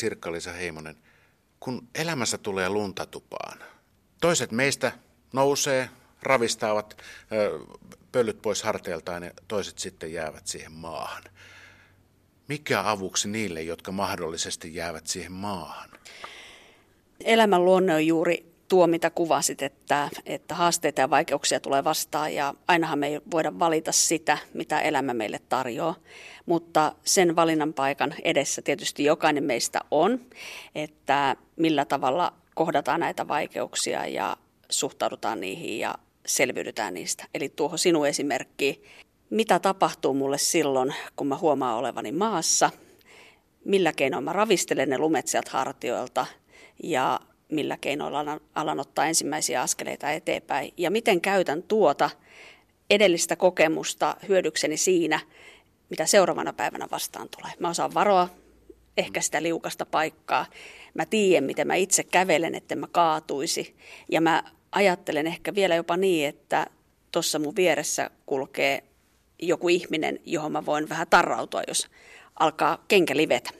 Sirkka-Liisa Heimonen, kun elämässä tulee luntatupaan, toiset meistä nousee, ravistavat pölyt pois harteiltaan ja toiset sitten jäävät siihen maahan. Mikä avuksi niille, jotka mahdollisesti jäävät siihen maahan? Elämän luonne on juuri tuo, mitä kuvasit, että, että haasteita ja vaikeuksia tulee vastaan ja ainahan me ei voida valita sitä, mitä elämä meille tarjoaa, mutta sen valinnan paikan edessä tietysti jokainen meistä on, että millä tavalla kohdataan näitä vaikeuksia ja suhtaudutaan niihin ja selviydytään niistä. Eli tuohon sinun esimerkki, mitä tapahtuu mulle silloin, kun mä huomaan olevani maassa, millä keinoin mä ravistelen ne lumet sieltä hartioilta? Ja millä keinoilla alan ottaa ensimmäisiä askeleita eteenpäin ja miten käytän tuota edellistä kokemusta hyödykseni siinä, mitä seuraavana päivänä vastaan tulee. Mä osaan varoa ehkä sitä liukasta paikkaa. Mä tiedän, miten mä itse kävelen, että mä kaatuisi. Ja mä ajattelen ehkä vielä jopa niin, että tuossa mun vieressä kulkee joku ihminen, johon mä voin vähän tarrautua, jos alkaa kenkä livetä.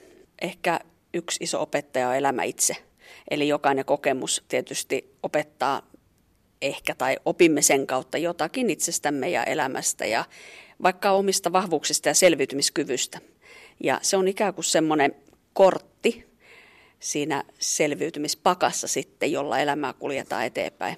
Ehkä yksi iso opettaja on elämä itse. Eli jokainen kokemus tietysti opettaa ehkä tai opimme sen kautta jotakin itsestämme ja elämästä ja vaikka omista vahvuuksista ja selviytymiskyvystä. Ja se on ikään kuin semmoinen kortti siinä selviytymispakassa sitten, jolla elämää kuljetaan eteenpäin.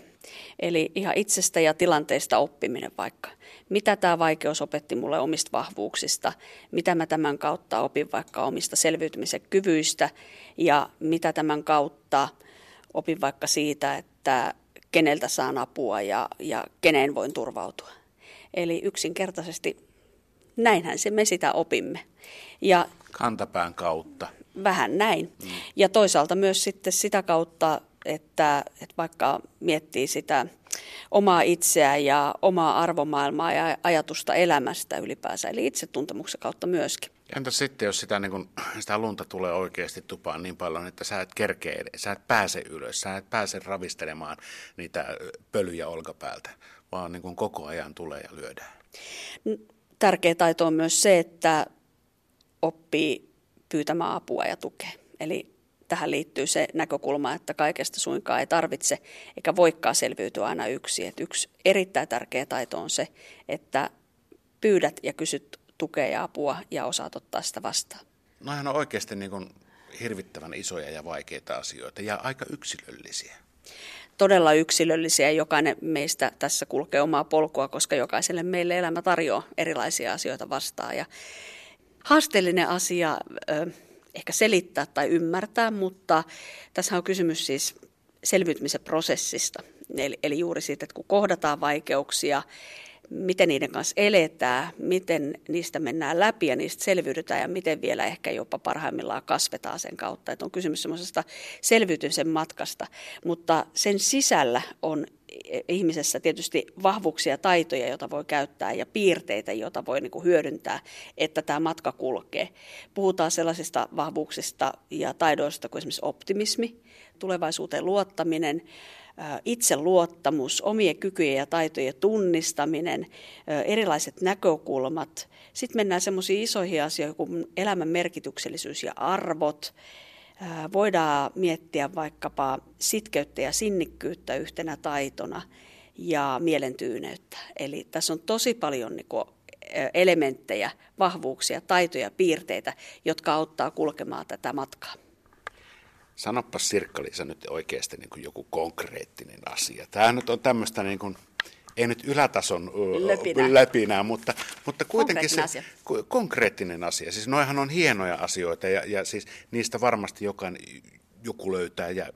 Eli ihan itsestä ja tilanteista oppiminen vaikka. Mitä tämä vaikeus opetti mulle omista vahvuuksista, mitä mä tämän kautta opin vaikka omista selviytymisen kyvyistä ja mitä tämän kautta opin vaikka siitä, että keneltä saan apua ja, ja keneen voin turvautua. Eli yksinkertaisesti näinhän se me sitä opimme. Ja Kantapään kautta. Vähän näin. Mm. Ja toisaalta myös sitten sitä kautta että, että vaikka miettii sitä omaa itseä ja omaa arvomaailmaa ja ajatusta elämästä ylipäänsä, eli itsetuntemuksen kautta myöskin. Entä sitten, jos sitä, niin kun, sitä lunta tulee oikeasti tupaan niin paljon, että sä et kerkeä, sä et pääse ylös, sä et pääse ravistelemaan niitä pölyjä olkapäältä, vaan niin kun koko ajan tulee ja lyödään? Tärkeä taito on myös se, että oppii pyytämään apua ja tukea. Eli tähän liittyy se näkökulma, että kaikesta suinkaan ei tarvitse eikä voikaan selviytyä aina yksi. Et yksi erittäin tärkeä taito on se, että pyydät ja kysyt tukea ja apua ja osaat ottaa sitä vastaan. Noihän on oikeasti niin kuin hirvittävän isoja ja vaikeita asioita ja aika yksilöllisiä. Todella yksilöllisiä. Jokainen meistä tässä kulkee omaa polkua, koska jokaiselle meille elämä tarjoaa erilaisia asioita vastaan. Ja haasteellinen asia ehkä selittää tai ymmärtää, mutta tässä on kysymys siis selviytymisen prosessista. Eli, eli juuri siitä, että kun kohdataan vaikeuksia, miten niiden kanssa eletään, miten niistä mennään läpi ja niistä selviydytään ja miten vielä ehkä jopa parhaimmillaan kasvetaan sen kautta. Että on kysymys semmoisesta selviytymisen matkasta, mutta sen sisällä on ihmisessä tietysti vahvuuksia ja taitoja, joita voi käyttää ja piirteitä, joita voi niin kuin hyödyntää, että tämä matka kulkee. Puhutaan sellaisista vahvuuksista ja taidoista kuin esimerkiksi optimismi, tulevaisuuteen luottaminen, itseluottamus, omien kykyjen ja taitojen tunnistaminen, erilaiset näkökulmat. Sitten mennään semmoisiin isoihin asioihin kuin elämän merkityksellisyys ja arvot, Voidaan miettiä vaikkapa sitkeyttä ja sinnikkyyttä yhtenä taitona ja mielentyyneyttä. Eli tässä on tosi paljon niin kuin elementtejä, vahvuuksia, taitoja, piirteitä, jotka auttaa kulkemaan tätä matkaa. Sanoppa Sirkka-Liisa nyt oikeasti niin kuin joku konkreettinen asia. Tämä nyt on tämmöistä niin kuin ei nyt ylätason läpinä, läpinä mutta, mutta kuitenkin konkreettinen se asia. konkreettinen asia. Siis noihan on hienoja asioita ja, ja siis niistä varmasti jokainen, joku löytää ja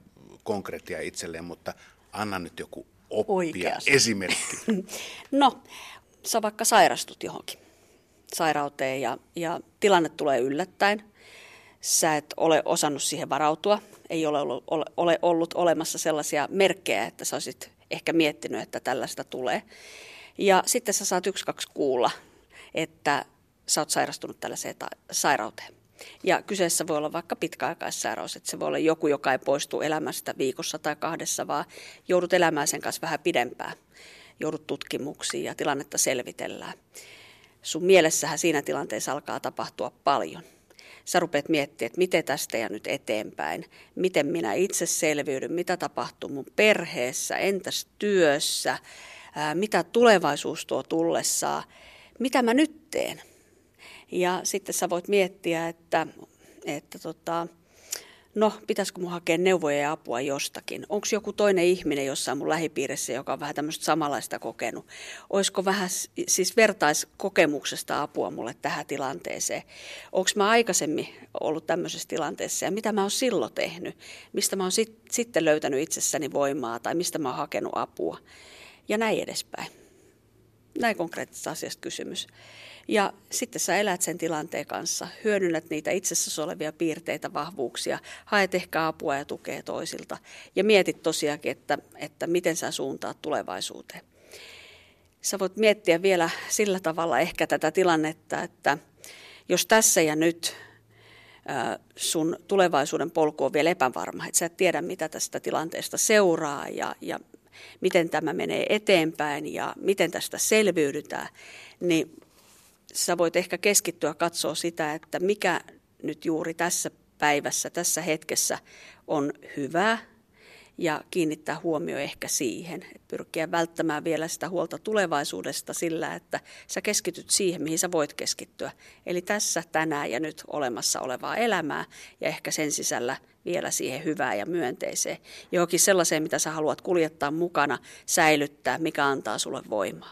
konkreettia itselleen, mutta anna nyt joku oppia, Oikeasti. esimerkki. no, sä vaikka sairastut johonkin sairauteen ja, ja tilanne tulee yllättäen. Sä et ole osannut siihen varautua. Ei ole ollut, ole, ole ollut olemassa sellaisia merkkejä, että sä olisit ehkä miettinyt, että tällaista tulee. Ja sitten sä saat yksi, kaksi kuulla, että sä oot sairastunut tällaiseen sairauteen. Ja kyseessä voi olla vaikka pitkäaikaissairaus, että se voi olla joku, joka ei poistu elämästä viikossa tai kahdessa, vaan joudut elämään sen kanssa vähän pidempään. Joudut tutkimuksiin ja tilannetta selvitellään. Sun mielessähän siinä tilanteessa alkaa tapahtua paljon. Sä rupeat miettimään, että miten tästä ja nyt eteenpäin, miten minä itse selviydyn, mitä tapahtuu mun perheessä, entäs työssä, ää, mitä tulevaisuus tuo tullessaan, mitä mä nyt teen. Ja sitten sä voit miettiä, että, että tota, no pitäisikö mun hakea neuvoja ja apua jostakin. Onko joku toinen ihminen jossain mun lähipiirissä, joka on vähän tämmöistä samanlaista kokenut? Olisiko vähän siis vertaiskokemuksesta apua mulle tähän tilanteeseen? Onko mä aikaisemmin ollut tämmöisessä tilanteessa ja mitä mä oon silloin tehnyt? Mistä mä oon sit, sitten löytänyt itsessäni voimaa tai mistä mä oon hakenut apua? Ja näin edespäin. Näin konkreettisesta asiasta kysymys. Ja sitten sä elät sen tilanteen kanssa, hyödynnät niitä itsessä olevia piirteitä, vahvuuksia, haet ehkä apua ja tukea toisilta ja mietit tosiaankin, että, että miten sä suuntaat tulevaisuuteen. Sä voit miettiä vielä sillä tavalla ehkä tätä tilannetta, että jos tässä ja nyt sun tulevaisuuden polku on vielä epävarma, että sä et tiedä mitä tästä tilanteesta seuraa ja, ja miten tämä menee eteenpäin ja miten tästä selviydytään, niin sä voit ehkä keskittyä katsoa sitä, että mikä nyt juuri tässä päivässä, tässä hetkessä on hyvää ja kiinnittää huomio ehkä siihen, pyrkiä välttämään vielä sitä huolta tulevaisuudesta sillä, että sä keskityt siihen, mihin sä voit keskittyä. Eli tässä tänään ja nyt olemassa olevaa elämää ja ehkä sen sisällä vielä siihen hyvää ja myönteiseen. Johonkin sellaiseen, mitä sä haluat kuljettaa mukana, säilyttää, mikä antaa sulle voimaa.